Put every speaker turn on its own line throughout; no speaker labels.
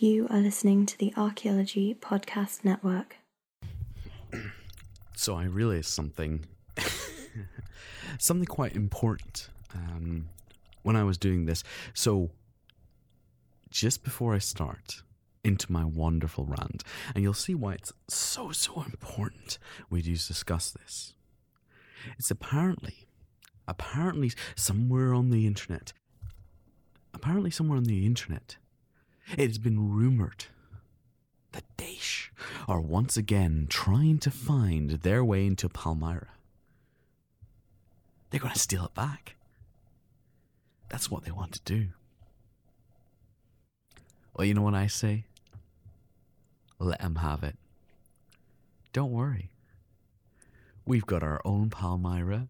You are listening to the Archaeology Podcast Network.
So I realized something, something quite important um, when I was doing this. So just before I start into my wonderful rant, and you'll see why it's so so important we do discuss this. It's apparently, apparently somewhere on the internet, apparently somewhere on the internet, it has been rumored the Daesh are once again trying to find their way into Palmyra. They're going to steal it back. That's what they want to do. Well, you know what I say? Let them have it. Don't worry. We've got our own Palmyra,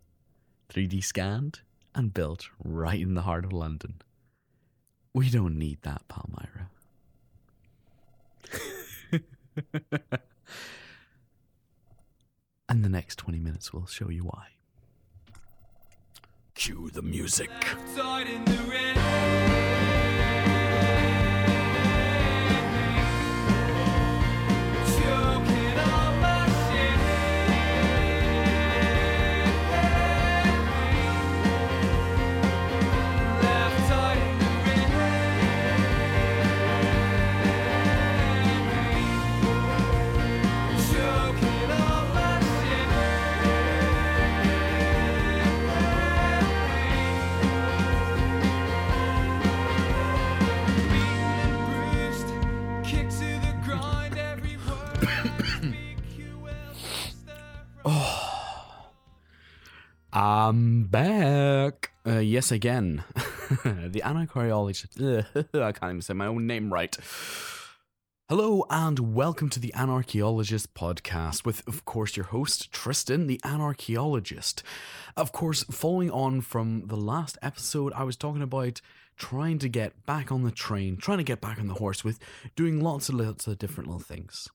3D scanned and built right in the heart of London. We don't need that Palmyra. and the next 20 minutes will show you why. Cue the music. I'm back. Uh, yes, again. the anarchaeologist. I can't even say my own name right. Hello and welcome to the Anarchaeologist podcast with, of course, your host, Tristan, the Anarchaeologist. Of course, following on from the last episode, I was talking about trying to get back on the train, trying to get back on the horse with doing lots and lots of different little things.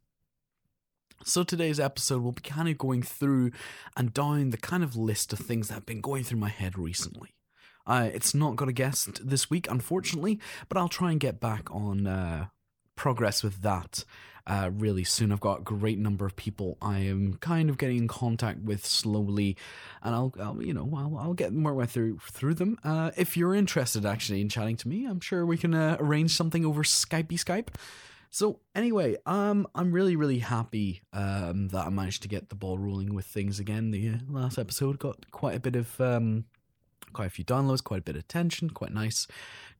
So today's episode will be kind of going through and down the kind of list of things that have been going through my head recently. Uh, it's not got a guest this week, unfortunately, but I'll try and get back on uh, progress with that uh, really soon. I've got a great number of people I am kind of getting in contact with slowly, and I'll, I'll you know, I'll, I'll get more way through through them. Uh, if you're interested, actually, in chatting to me, I'm sure we can uh, arrange something over Skypey Skype. So anyway, um, I'm really really happy um that I managed to get the ball rolling with things again. The last episode got quite a bit of um, quite a few downloads, quite a bit of attention. Quite nice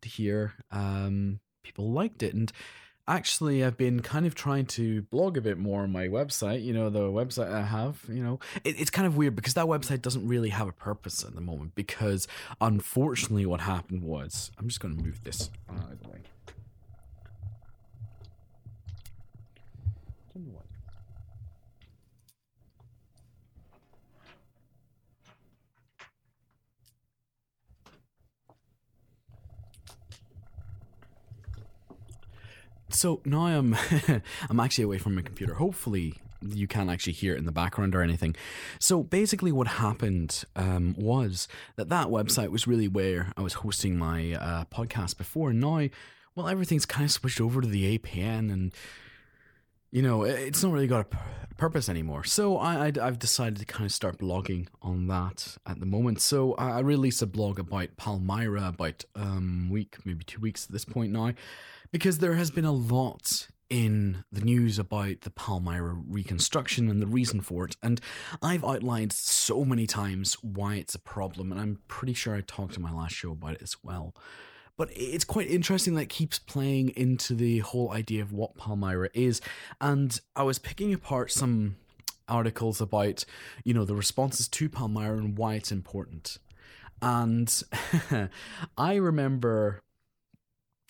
to hear. Um, people liked it, and actually, I've been kind of trying to blog a bit more on my website. You know, the website I have. You know, it, it's kind of weird because that website doesn't really have a purpose at the moment. Because unfortunately, what happened was, I'm just going to move this out of the way. Tell me what. So now I'm I'm actually away from my computer. Hopefully you can't actually hear it in the background or anything. So basically, what happened um, was that that website was really where I was hosting my uh, podcast before. And now, well, everything's kind of switched over to the APN and you know, it's not really got a purpose anymore. So I, I, have decided to kind of start blogging on that at the moment. So I, I released a blog about Palmyra about um week, maybe two weeks at this point now, because there has been a lot in the news about the Palmyra reconstruction and the reason for it. And I've outlined so many times why it's a problem, and I'm pretty sure I talked in my last show about it as well. But it's quite interesting that it keeps playing into the whole idea of what Palmyra is. And I was picking apart some articles about, you know, the responses to Palmyra and why it's important. And I remember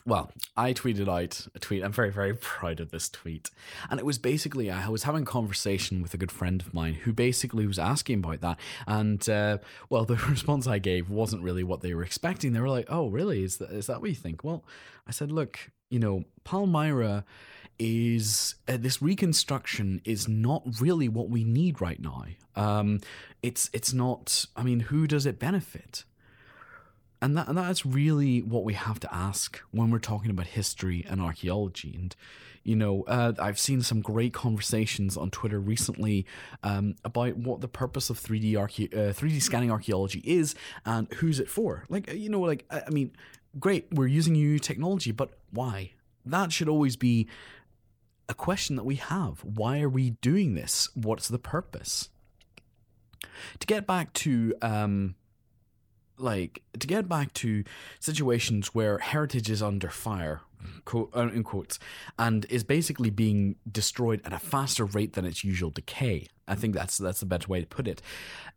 well, I tweeted out a tweet. I'm very, very proud of this tweet. And it was basically, I was having a conversation with a good friend of mine who basically was asking about that. And, uh, well, the response I gave wasn't really what they were expecting. They were like, oh, really? Is that, is that what you think? Well, I said, look, you know, Palmyra is uh, this reconstruction is not really what we need right now. Um, it's it's not. I mean, who does it benefit? And that and that's really what we have to ask when we're talking about history and archaeology. And you know, uh, I've seen some great conversations on Twitter recently um, about what the purpose of 3D archae- uh, 3D scanning archaeology is and who's it for. Like, you know, like I I mean, great, we're using new technology, but why? That should always be a question that we have. Why are we doing this? What's the purpose? To get back to um, like to get back to situations where heritage is under fire quote, uh, in quotes and is basically being destroyed at a faster rate than its usual decay. I think that's that's the better way to put it.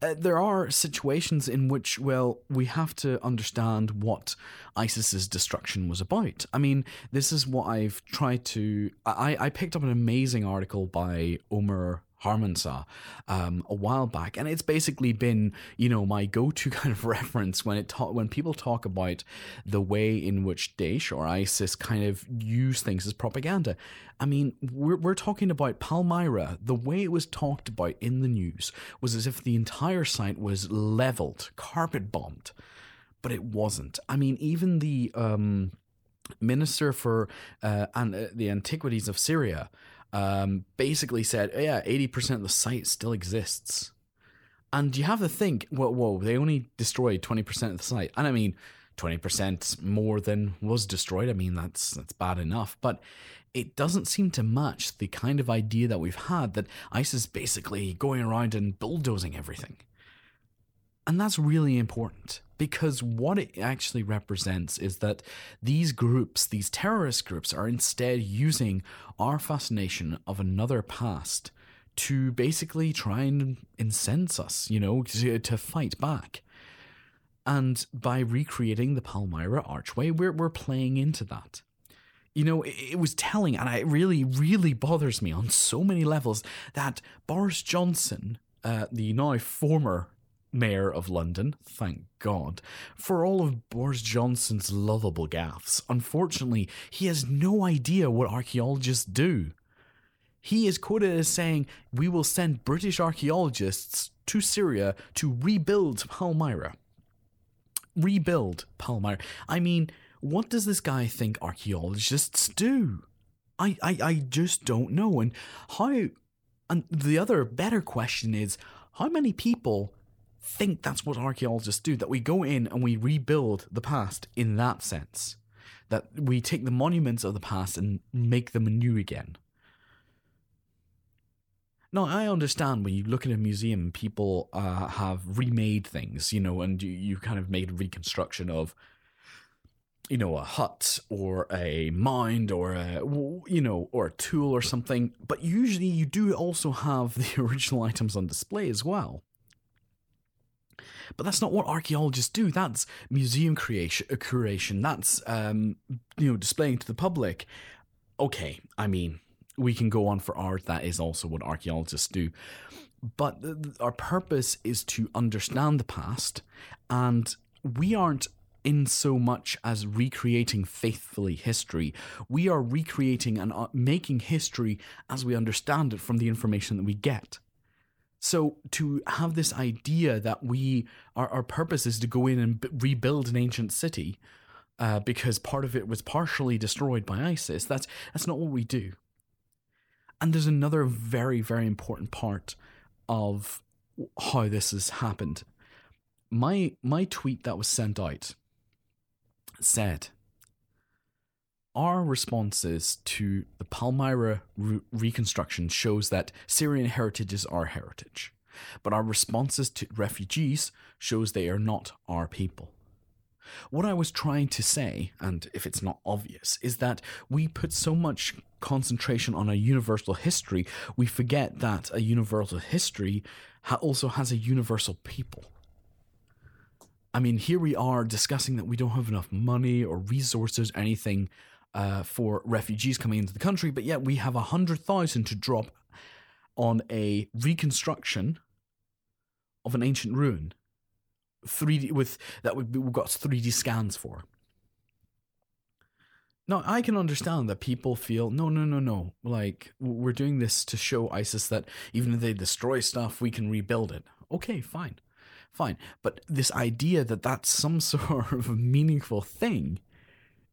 Uh, there are situations in which well we have to understand what isis's destruction was about. I mean this is what i've tried to i i picked up an amazing article by omer Harmansah um, a while back, and it's basically been you know my go-to kind of reference when it ta- when people talk about the way in which Daesh or ISIS kind of use things as propaganda. I mean, we're we're talking about Palmyra. The way it was talked about in the news was as if the entire site was leveled, carpet bombed, but it wasn't. I mean, even the um, minister for uh, an- uh, the antiquities of Syria um, basically said, oh, yeah, 80% of the site still exists. And you have to think, whoa, whoa, they only destroyed 20% of the site. And I mean, 20% more than was destroyed. I mean, that's that's bad enough. But it doesn't seem to match the kind of idea that we've had that ISIS basically going around and bulldozing everything. And that's really important because what it actually represents is that these groups, these terrorist groups, are instead using our fascination of another past to basically try and incense us, you know, to, fight back. And by recreating the Palmyra Archway, we're, we're playing into that. You know, it, it was telling, and it really, really bothers me on so many levels that Boris Johnson, uh, the now former Mayor of London, thank God, for all of Boris Johnson's lovable gaffes. Unfortunately, he has no idea what archaeologists do. He is quoted as saying, We will send British archaeologists to Syria to rebuild Palmyra. Rebuild Palmyra. I mean, what does this guy think archaeologists do? I, I, I just don't know. And how. And the other better question is how many people think that's what archaeologists do that we go in and we rebuild the past in that sense. That we take the monuments of the past and make them new again. Now i understand when you look at a museum people uh, have remade things you know and you, you kind of made a reconstruction of you know a hut or a mound or a you know or a tool or something. But usually you do also have the original items on display as well but that's not what archaeologists do. That's museum creation, uh, curation. That's um, you know displaying to the public. Okay, I mean we can go on for art. That is also what archaeologists do. But our purpose is to understand the past, and we aren't in so much as recreating faithfully history. We are recreating and uh, making history as we understand it from the information that we get. So to have this idea that we our, our purpose is to go in and b- rebuild an ancient city uh, because part of it was partially destroyed by ISIS, that's that's not what we do. And there's another very very important part of how this has happened. My my tweet that was sent out said our responses to the Palmyra re- reconstruction shows that Syrian heritage is our heritage, but our responses to refugees shows they are not our people. What I was trying to say, and if it's not obvious, is that we put so much concentration on a universal history, we forget that a universal history ha- also has a universal people. I mean, here we are discussing that we don't have enough money or resources, or anything uh, for refugees coming into the country, but yet we have a hundred thousand to drop on a reconstruction of an ancient ruin, three D with that we've got three D scans for. Now I can understand that people feel no, no, no, no. Like we're doing this to show ISIS that even if they destroy stuff, we can rebuild it. Okay, fine, Fine. But this idea that that's some sort of meaningful thing,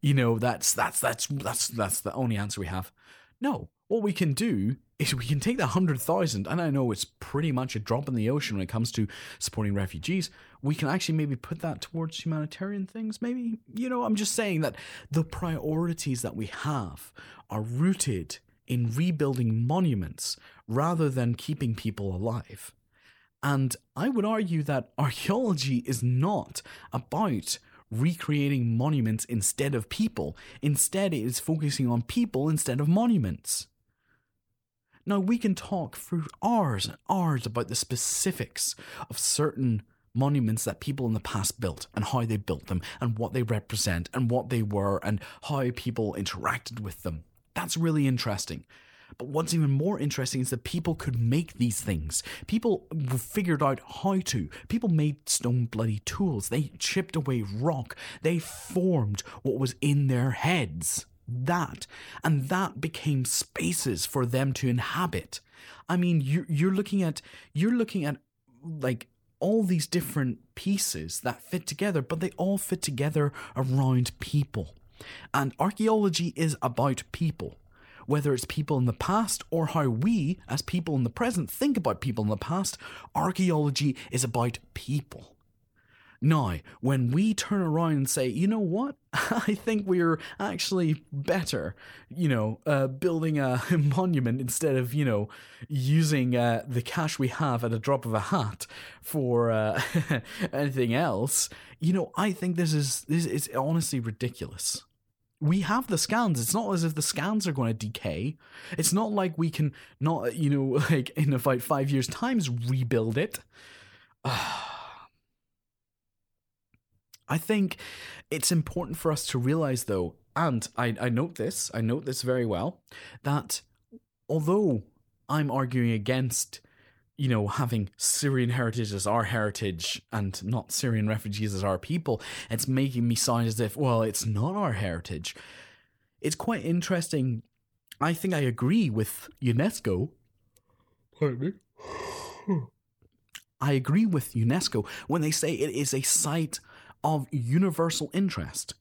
you know, that's that's that's that's that's the only answer we have. No, what we can do is we can take the hundred thousand, and I know it's pretty much a drop in the ocean when it comes to supporting refugees. We can actually maybe put that towards humanitarian things. Maybe you know, I'm just saying that the priorities that we have are rooted in rebuilding monuments rather than keeping people alive. And I would argue that archaeology is not about recreating monuments instead of people. Instead, it is focusing on people instead of monuments. Now, we can talk for hours and hours about the specifics of certain monuments that people in the past built and how they built them and what they represent and what they were and how people interacted with them. That's really interesting. But what's even more interesting is that people could make these things. People figured out how to. People made stone bloody tools. They chipped away rock. They formed what was in their heads. That. And that became spaces for them to inhabit. I mean, you're, you're looking at, you're looking at like all these different pieces that fit together, but they all fit together around people. And archaeology is about people whether it's people in the past or how we, as people in the present, think about people in the past, archaeology is about people. Now, when we turn around and say, you know what, I think we're actually better, you know, uh, building a monument instead of, you know, using uh, the cash we have at a drop of a hat for uh, anything else, you know, I think this is this is honestly ridiculous we have the scans. It's not as if the scans are going to decay. It's not like we can not, you know, like in about five years' times rebuild it. I think it's important for us to realize, though, and I, I note this, I note this very well, that although I'm arguing against you know, having Syrian heritage as our heritage and not Syrian refugees as our people, it's making me sound as if, well, it's not our heritage. It's quite interesting. I think I agree with UNESCO. Pardon me. I agree with UNESCO when they say it is a site of universal interest.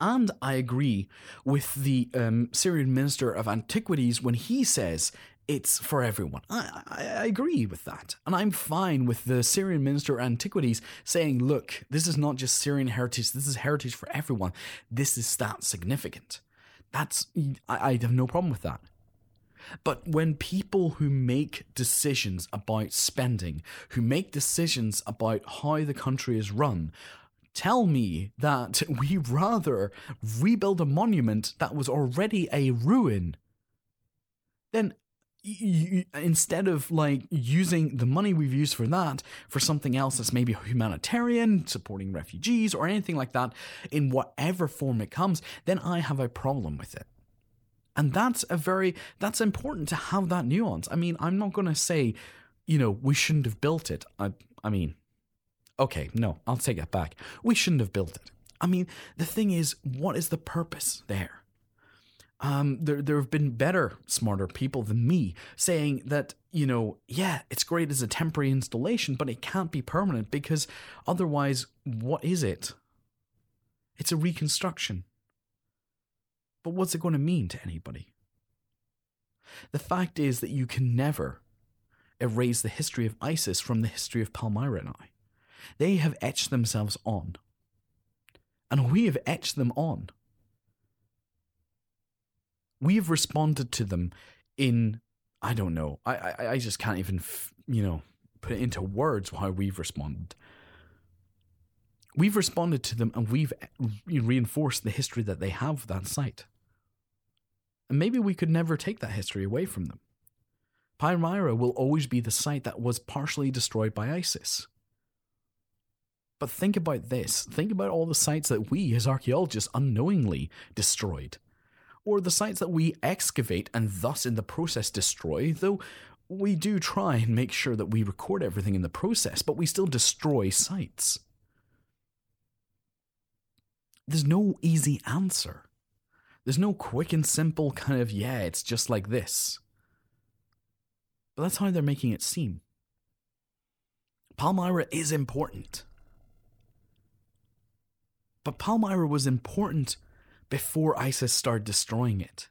And I agree with the um, Syrian Minister of Antiquities when he says it's for everyone. I, I, I, agree with that. And I'm fine with the Syrian Minister of Antiquities saying, look, this is not just Syrian heritage, this is heritage for everyone. This is that significant. That's, I, I have no problem with that. But when people who make decisions about spending, who make decisions about how the country is run, tell me that we rather rebuild a monument that was already a ruin, then instead of like using the money we've used for that for something else that's maybe humanitarian, supporting refugees, or anything like that, in whatever form it comes, then I have a problem with it. And that's a very, that's important to have that nuance. I mean, I'm not going to say, you know, we shouldn't have built it. I, I mean, okay, no, I'll take it back. We shouldn't have built it. I mean, the thing is, what is the purpose there? Um, there there have been better, smarter people than me saying that you know, yeah, it's great as a temporary installation, but it can't be permanent because otherwise, what is it? It's a reconstruction. But what's it going to mean to anybody? The fact is that you can never erase the history of ISIS from the history of Palmyra now. They have etched themselves on. And we have etched them on we've responded to them in I don't know. I I, I just can't even you know put it into words how we've responded. We've responded to them and we've eh, reinforced the history that they have that site. And maybe we could never take that history away from them. Palmyra will always be the site that was partially destroyed by ISIS. But think about this. Think about all the sites that we, as archaeologists, unknowingly destroyed or the sites that we excavate and thus in the process destroy, though we do try and make sure that we record everything in the process, but we still destroy sites. There's no easy answer. There's no quick and simple kind of, yeah, it's just like this. But that's how they're making it seem. Palmyra is important. But Palmyra was important before ISIS started destroying it.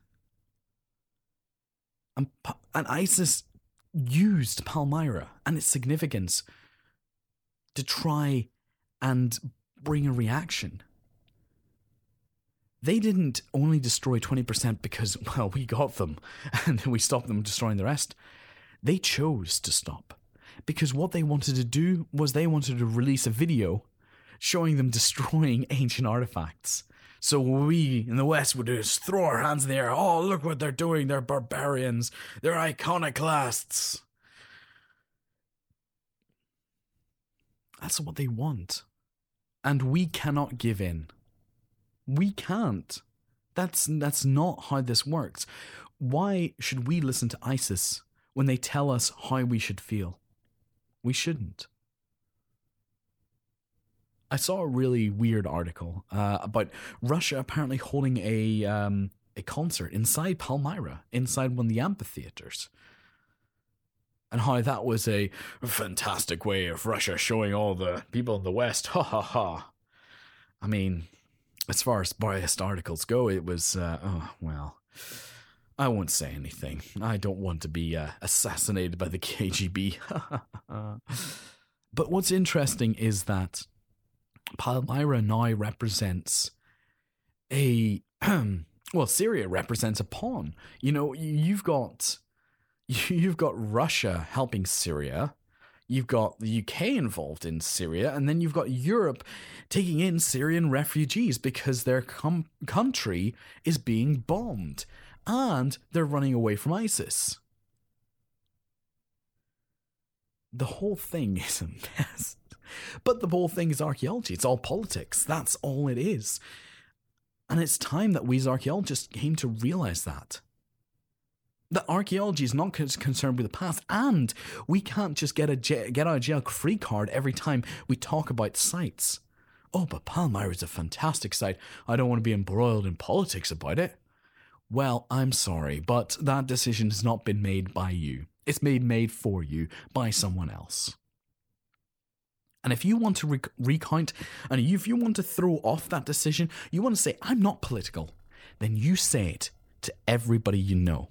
And, and ISIS used Palmyra and its significance to try and bring a reaction. They didn't only destroy 20% because, well, we got them and we stopped them destroying the rest. They chose to stop because what they wanted to do was they wanted to release a video showing them destroying ancient artifacts. So we in the West would just throw our hands in the air. Oh, look what they're doing. They're barbarians. They're iconoclasts. That's what they want. And we cannot give in. We can't. That's that's not how this works. Why should we listen to ISIS when they tell us how we should feel? We shouldn't. I saw a really weird article uh, about Russia apparently holding a um, a concert inside Palmyra, inside one of the amphitheaters, and how that was a fantastic way of Russia showing all the people in the West. Ha ha ha! I mean, as far as biased articles go, it was, uh, oh, well, I won't say anything. I don't want to be uh, assassinated by the KGB. but what's interesting is that Palmyra now represents a, well, Syria represents a pawn. You know, you've got, you've got Russia helping Syria You've got the UK involved in Syria, and then you've got Europe taking in Syrian refugees because their com- country is being bombed and they're running away from ISIS. The whole thing is a mess. But the whole thing is archaeology. It's all politics. That's all it is. And it's time that we as archaeologists came to realize that that archaeology is not concerned with the past, and we can't just get a get out jail free card every time we talk about sites. Oh, but Palmyra is a fantastic site. I don't want to be embroiled in politics about it. Well, I'm sorry, but that decision has not been made by you. It's been made for you by someone else. And if you want to rec- recount and if you want to throw off that decision, you want to say, I'm not political, then you say it to everybody you know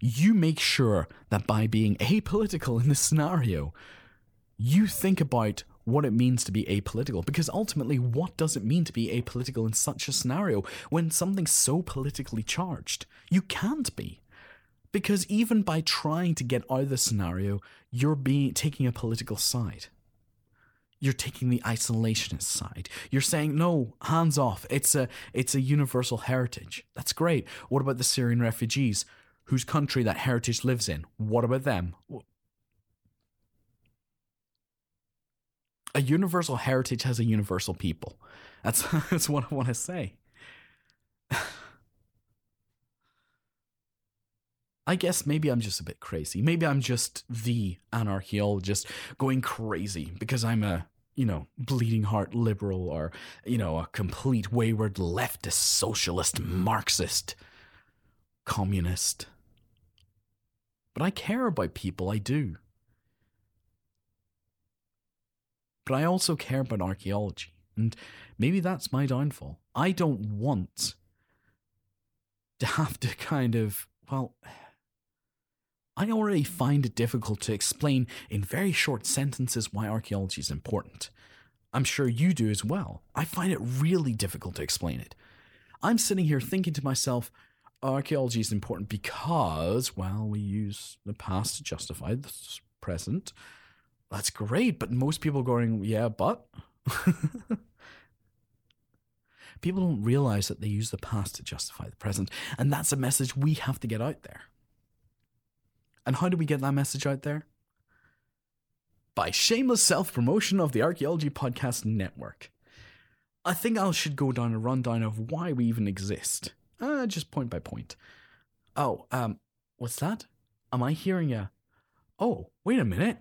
you make sure that by being apolitical in this scenario, you think about what it means to be apolitical. Because ultimately, what does it mean to be apolitical in such a scenario when something's so politically charged? You can't be. Because even by trying to get out of the scenario, you're being taking a political side. You're taking the isolationist side. You're saying no, hands off. It's a it's a universal heritage. That's great. What about the Syrian refugees? whose country that heritage lives in. What about them? A universal heritage has a universal people. That's that's what I want to say. I guess maybe I'm just a bit crazy. Maybe I'm just the anarchaeologist going crazy because I'm a, you know, bleeding heart liberal or, you know, a complete wayward leftist, socialist, Marxist, communist. But I care about people, I do. But I also care about archaeology, and maybe that's my downfall. I don't want to have to kind of, well, I already find it difficult to explain in very short sentences why archaeology is important. I'm sure you do as well. I find it really difficult to explain it. I'm sitting here thinking to myself, archaeology is important because, well, we use the past to justify the present. That's great, but most people going, yeah, but. people don't realize that they use the past to justify the present, and that's a message we have to get out there. And how do we get that message out there? By shameless self promotion of the Archaeology Podcast Network. I think I should go down a rundown of why we even exist. Uh, just point by point. Oh, um, what's that? Am I hearing a. Oh, wait a minute.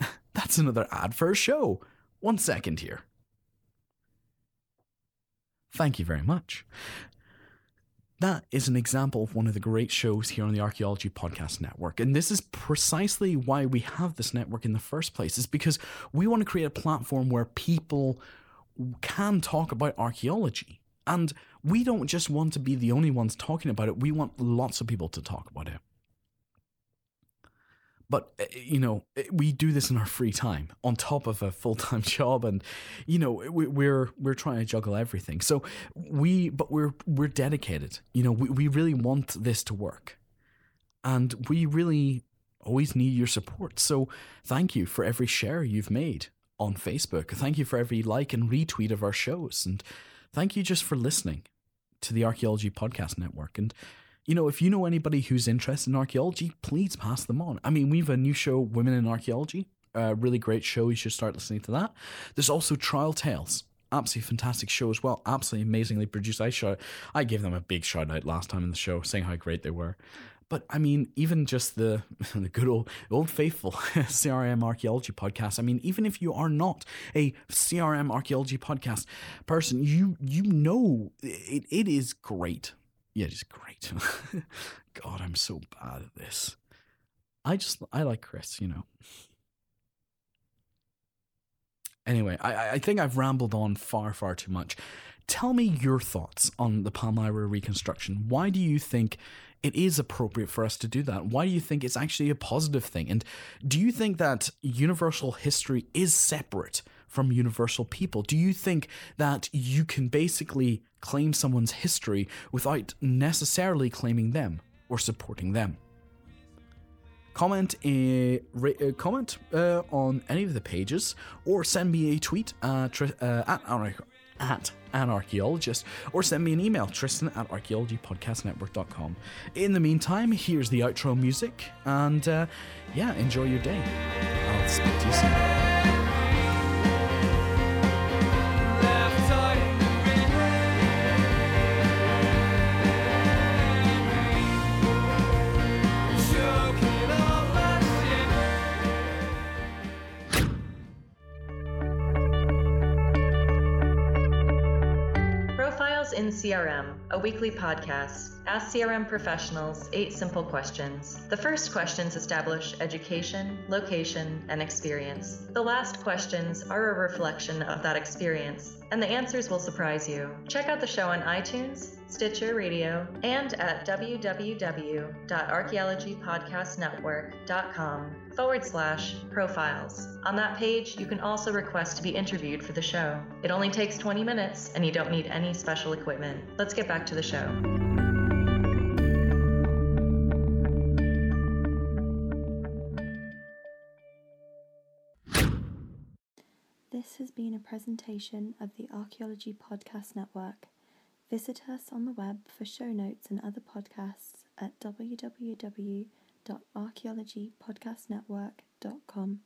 That's another ad for a show. One second here. Thank you very much. That is an example of one of the great shows here on the Archaeology Podcast Network. And this is precisely why we have this network in the first place, is because we want to create a platform where people can talk about archaeology. And we don't just want to be the only ones talking about it, we want lots of people to talk about it. But, uh, you know, uh, we do this in our free time on top of a full time job. And, you know, we're, we're trying to juggle everything. So we, but we're, we're dedicated. You know, we, we really want this to work. And we really always need your support. So thank you for every share you've made on Facebook. Thank you for every like and retweet of our shows. And thank you just for listening to the Archaeology Podcast Network. And you know, if you know anybody who's interested in archaeology, please pass them on. I mean, we have a new show, Women in Archaeology, a really great show. You should start listening to that. There's also Trowel Tales. Absolutely fantastic show as well. Absolutely amazingly produced. I show, I gave them a big shout out last time in the show, saying how great they were. But I mean, even just the the good old old faithful CRM archaeology podcast. I mean, even if you are not a CRM archaeology podcast person, you you know it, it is great yeah, just great. God, I'm so bad at this. I just I like Chris, you know. Anyway, I I think I've rambled on far far too much. Tell me your thoughts on the Palmyra reconstruction. Why do you think it is appropriate for us to do that? Why do you think it's actually a positive thing? And do you think that universal history is separate from universal people? Do you think that you can basically claim someone's history without necessarily claiming them or supporting them? Comment a uh, comment uh, on any of the pages, or send me a tweet tri- uh, at at anarchaeologist, or send me an email, tristan at archaeologypodcastnetwork.com. In the meantime, here's the outro music, and yeah, enjoy your day. I'll speak to you soon.
CRM, a weekly podcast. Ask CRM professionals eight simple questions. The first questions establish education, location, and experience. The last questions are a reflection of that experience, and the answers will surprise you. Check out the show on iTunes, Stitcher Radio, and at www.archaeologypodcastnetwork.com forward slash profiles. On that page, you can also request to be interviewed for the show. It only takes 20 minutes and you don't need any special equipment. Let's get back to the show.
Been a presentation of the Archaeology Podcast Network. Visit us on the web for show notes and other podcasts at www.archaeologypodcastnetwork.com.